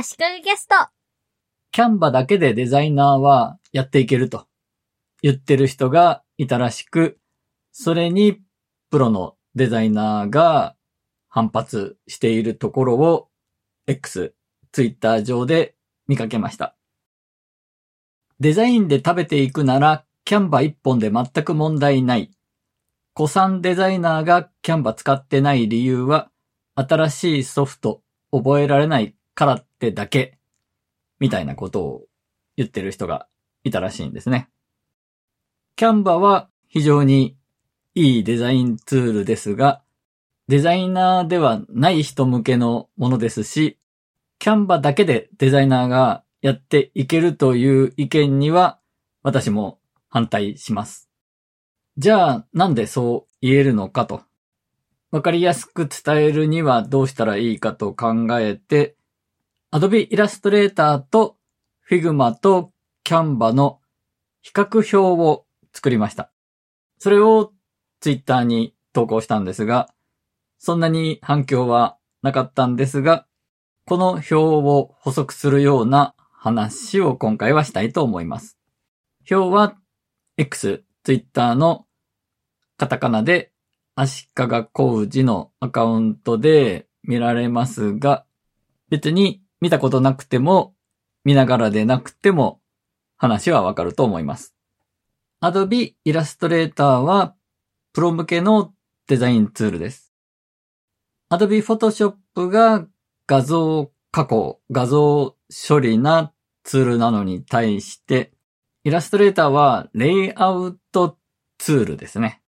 足利ゲスト。キャンバだけでデザイナーはやっていけると言ってる人がいたらしく、それにプロのデザイナーが反発しているところを X、Twitter 上で見かけました。デザインで食べていくならキャンバ一本で全く問題ない。古参デザイナーがキャンバ使ってない理由は新しいソフト覚えられないからってだけみたいなことを言ってる人がいたらしいんですね。キャンバは非常にいいデザインツールですが、デザイナーではない人向けのものですし、キャンバだけでデザイナーがやっていけるという意見には私も反対します。じゃあなんでそう言えるのかと。わかりやすく伝えるにはどうしたらいいかと考えて、Adobe Illustrator と Figma と Canva の比較表を作りました。それを Twitter に投稿したんですが、そんなに反響はなかったんですが、この表を補足するような話を今回はしたいと思います。表は X、Twitter のカタカナで足利工事のアカウントで見られますが、別に見たことなくても、見ながらでなくても話はわかると思います。Adobe Illustrator はプロ向けのデザインツールです。Adobe Photoshop が画像加工、画像処理なツールなのに対して、イラストレーターはレイアウトツールですね。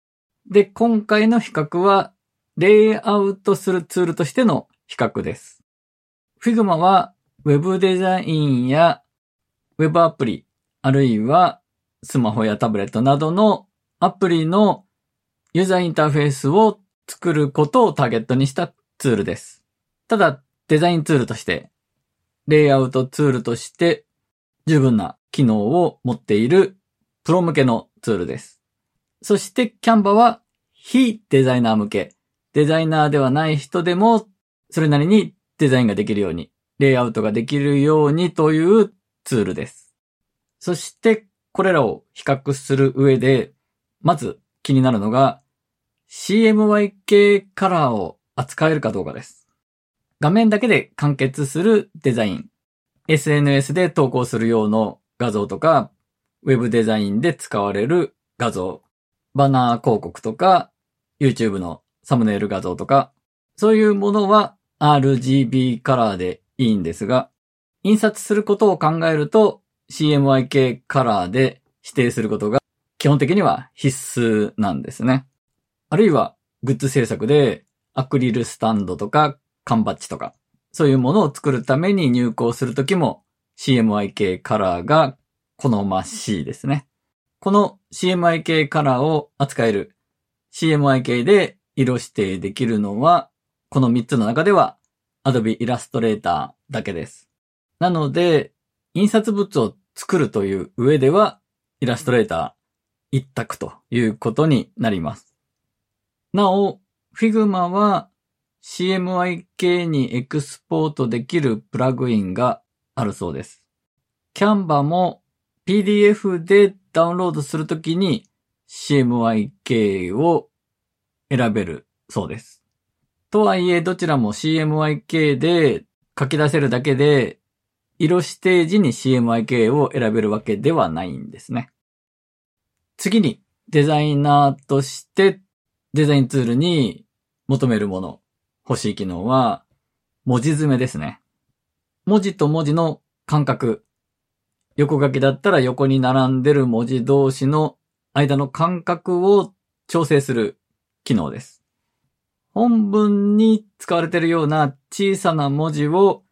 で、今回の比較は、レイアウトするツールとしての比較です。Figma は Web デザインや Web アプリ、あるいはスマホやタブレットなどのアプリのユーザーインターフェースを作ることをターゲットにしたツールです。ただ、デザインツールとして、レイアウトツールとして十分な機能を持っているプロ向けのツールです。そしてキャンバは非デザイナー向け、デザイナーではない人でもそれなりにデザインができるように、レイアウトができるようにというツールです。そしてこれらを比較する上で、まず気になるのが CMYK カラーを扱えるかどうかです。画面だけで完結するデザイン。SNS で投稿する用の画像とか、ウェブデザインで使われる画像。バナー広告とか、YouTube のサムネイル画像とか、そういうものは RGB カラーでいいんですが、印刷することを考えると CMYK カラーで指定することが基本的には必須なんですね。あるいは、グッズ制作で、アクリルスタンドとか、缶バッジとか、そういうものを作るために入稿するときも、CMYK カラーが好ましいですね。この CMYK カラーを扱える CMYK で色指定できるのは、この3つの中では Adobe Illustrator だけです。なので、印刷物を作るという上では、イラストレーター一択ということになります。なお、Figma は CMYK にエクスポートできるプラグインがあるそうです。Canva も PDF でダウンロードするときに CMYK を選べるそうです。とはいえ、どちらも CMYK で書き出せるだけで、色指定時に CMYK を選べるわけではないんですね。次に、デザイナーとしてデザインツールに求めるもの、欲しい機能は、文字詰めですね。文字と文字の間隔。横書きだったら横に並んでる文字同士の間の間隔を調整する機能です。本文に使われているような小さな文字を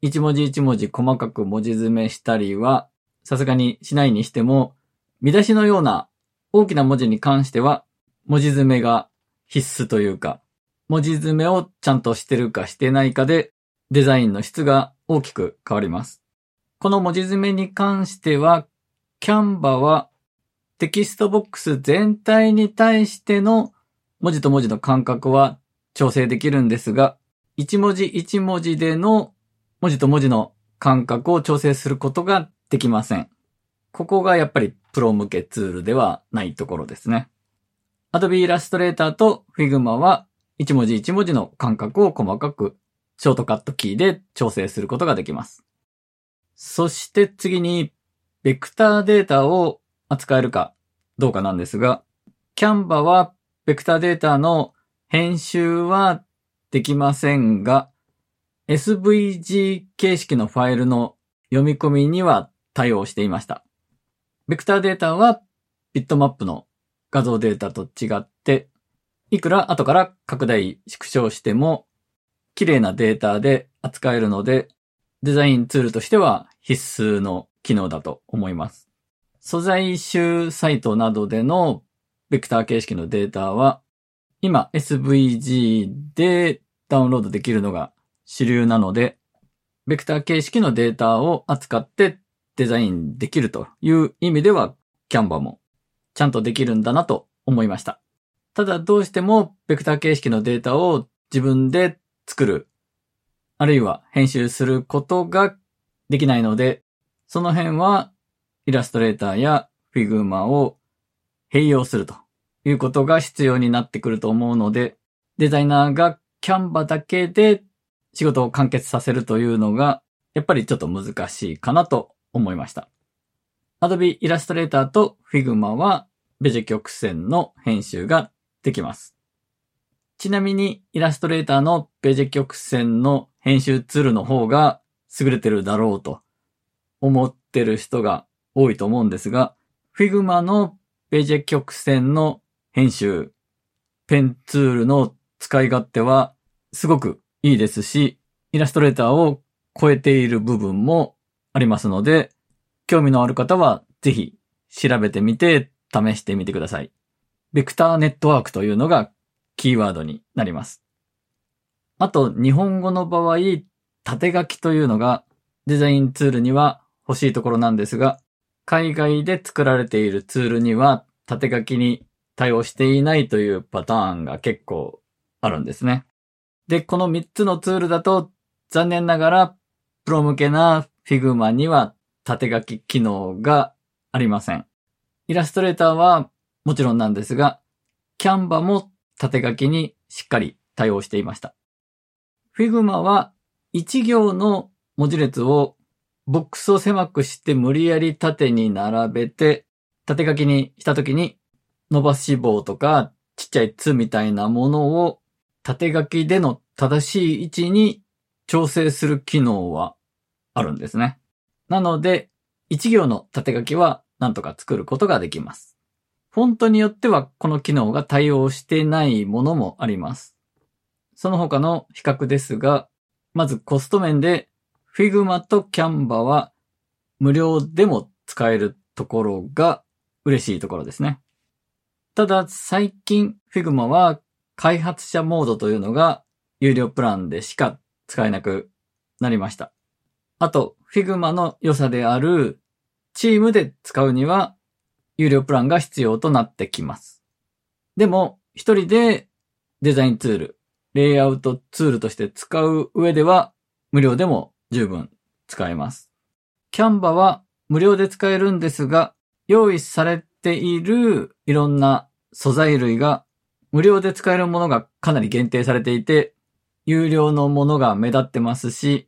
一文字一文字細かく文字詰めしたりはさすがにしないにしても見出しのような大きな文字に関しては文字詰めが必須というか、文字詰めをちゃんとしてるかしてないかで、デザインの質が大きく変わります。この文字詰めに関しては、キャンバはテキストボックス全体に対しての文字と文字の間隔は調整できるんですが、一文字一文字での文字と文字の感覚を調整することができません。ここがやっぱりプロ向けツールではないところですね。Adobe Illustrator と Figma は一文字一文字の感覚を細かくショートカットキーで調整することができます。そして次に、ベクターデータを扱えるかどうかなんですが、Canva はベクターデータの編集はできませんが、SVG 形式のファイルの読み込みには対応していました。ベクターデータはビットマップの画像データと違って、いくら後から拡大縮小しても綺麗なデータで扱えるので、デザインツールとしては必須の機能だと思います。素材集サイトなどでのベクター形式のデータは、今 SVG でダウンロードできるのが主流なので、ベクター形式のデータを扱ってデザインできるという意味では、Canvaもちゃんとできるんだなと思いました。ただどうしてもベクター形式のデータを自分で作る、あるいは編集することができないので、その辺はイラストレーターや Figmaを併用するということが必要になってくると思うので、デザイナーが Canvaだけで仕事を完結させるというのが、やっぱりちょっと難しいかなと思いました。Adobe Illustrator と Figma はベジェ曲線の編集ができます。ちなみにイラストレーターのベジェ曲線の編集ツールの方が優れてるだろうと思ってる人が多いと思うんですが、Figma のベジェ曲線の編集、ペンツールの使い勝手はすごくいいですし、イラストレーターを超えている部分もありますので、興味のある方はぜひ調べてみて試してみてください。ベクターネットワークというのがキーワードになります。あと、日本語の場合、縦書きというのがデザインツールには欲しいところなんですが、海外で作られているツールには縦書きに対応していないというパターンが結構あるんですね。で、この3つのツールだと残念ながらプロ向けな Figma には縦書き機能がありません。イラストレーターはもちろんなんですが、Canva も縦書きにしっかり対応していました。Figma は1行の文字列をボックスを狭くして無理やり縦に並べて縦書きにしたときに伸ばし棒とかちっちゃい「つ」みたいなものを縦書きでの正しい位置に調整する機能はあるんですね。なので、1行の縦書きはなんとか作ることができます。フォントによってはこの機能が対応してないものもあります。その他の比較ですが、まずコスト面で Figma と Canva は無料でも使えるところが嬉しいところですね。ただ最近 Figma は開発者モードというのが有料プランでしか使えなくなりました。あと Figma の良さであるチームで使うには有料プランが必要となってきます。でも一人でデザインツール、レイアウトツールとして使う上では無料でも十分使えます。キャンバは無料で使えるんですが、用意されているいろんな素材類が無料で使えるものがかなり限定されていて、有料のものが目立ってますし、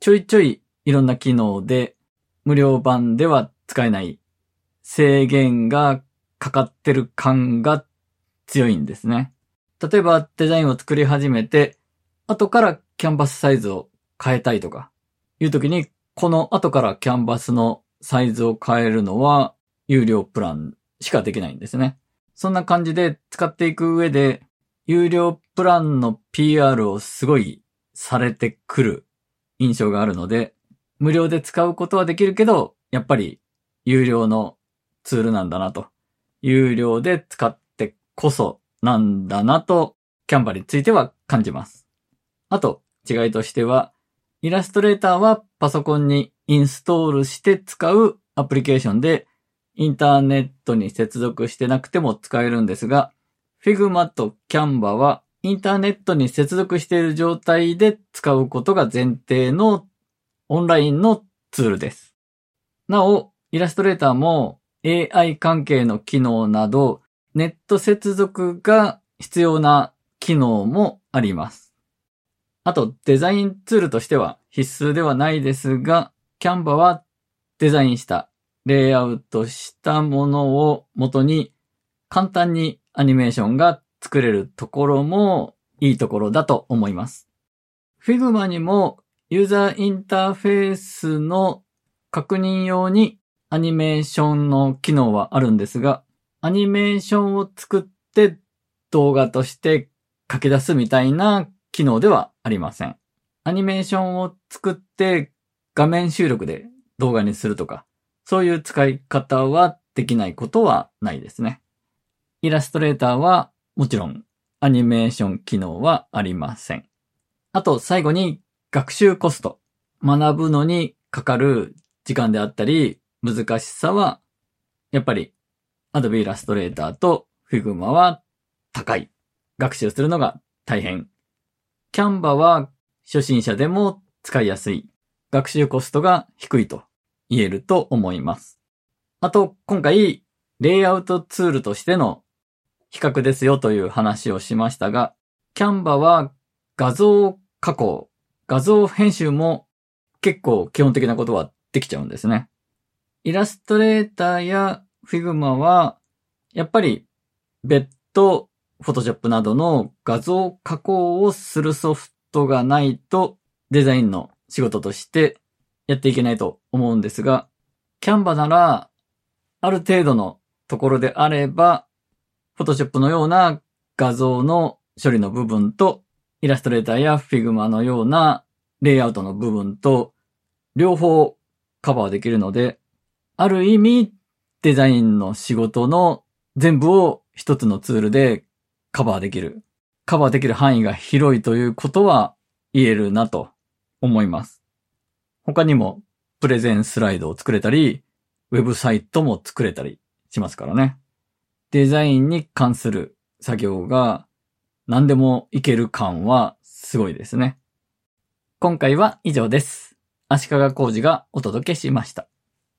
ちょいちょいいろんな機能で無料版では使えない制限がかかってる感が強いんですね。例えばデザインを作り始めて、後からキャンバスサイズを変えたいとか、いう時に、この後からキャンバスのサイズを変えるのは、有料プランしかできないんですね。そんな感じで使っていく上で、有料プランの PR をすごいされてくる印象があるので、無料で使うことはできるけど、やっぱり有料のツールなんだなと。有料で使ってこそなんだなと、キャンバについては感じます。あと、違いとしては、イラストレーターはパソコンにインストールして使うアプリケーションで、インターネットに接続してなくても使えるんですが、Figma と Canva はインターネットに接続している状態で使うことが前提のオンラインのツールです。なお、イラストレーターも AI 関係の機能など、ネット接続が必要な機能もあります。あと、デザインツールとしては必須ではないですが、キャンバはデザインした、レイアウトしたものを元に簡単にアニメーションが作れるところもいいところだと思います。Figma にもユーザーインターフェースの確認用にアニメーションの機能はあるんですが、アニメーションを作って動画として書き出すみたいな機能ではありません。アニメーションを作って画面収録で動画にするとか、そういう使い方はできないことはないですね。イラストレーターはもちろんアニメーション機能はありません。あと最後に学習コスト。学ぶのにかかる時間であったり難しさはやっぱり Adobe Illustrator と Figma は高い。学習するのが大変。Canva は初心者でも使いやすい。学習コストが低いと言えると思います。あと、今回、レイアウトツールとしての比較ですよという話をしましたが、Canva は画像加工、画像編集も結構基本的なことはできちゃうんですね。イラストレーターや Figma は、やっぱり別途 Photoshop などの画像加工をするソフトがないとデザインの仕事としてやっていけないと思うんですが、Canva ならある程度のところであれば、Photoshop のような画像の処理の部分と、イラストレーターや Figma のようなレイアウトの部分と、両方カバーできるので、ある意味、デザインの仕事の全部を一つのツールでカバーできる。カバーできる範囲が広いということは言えるなと思います。他にもプレゼンスライドを作れたり、ウェブサイトも作れたりしますからね。デザインに関する作業が何でもいける感はすごいですね。今回は以上です。足利工事がお届けしました。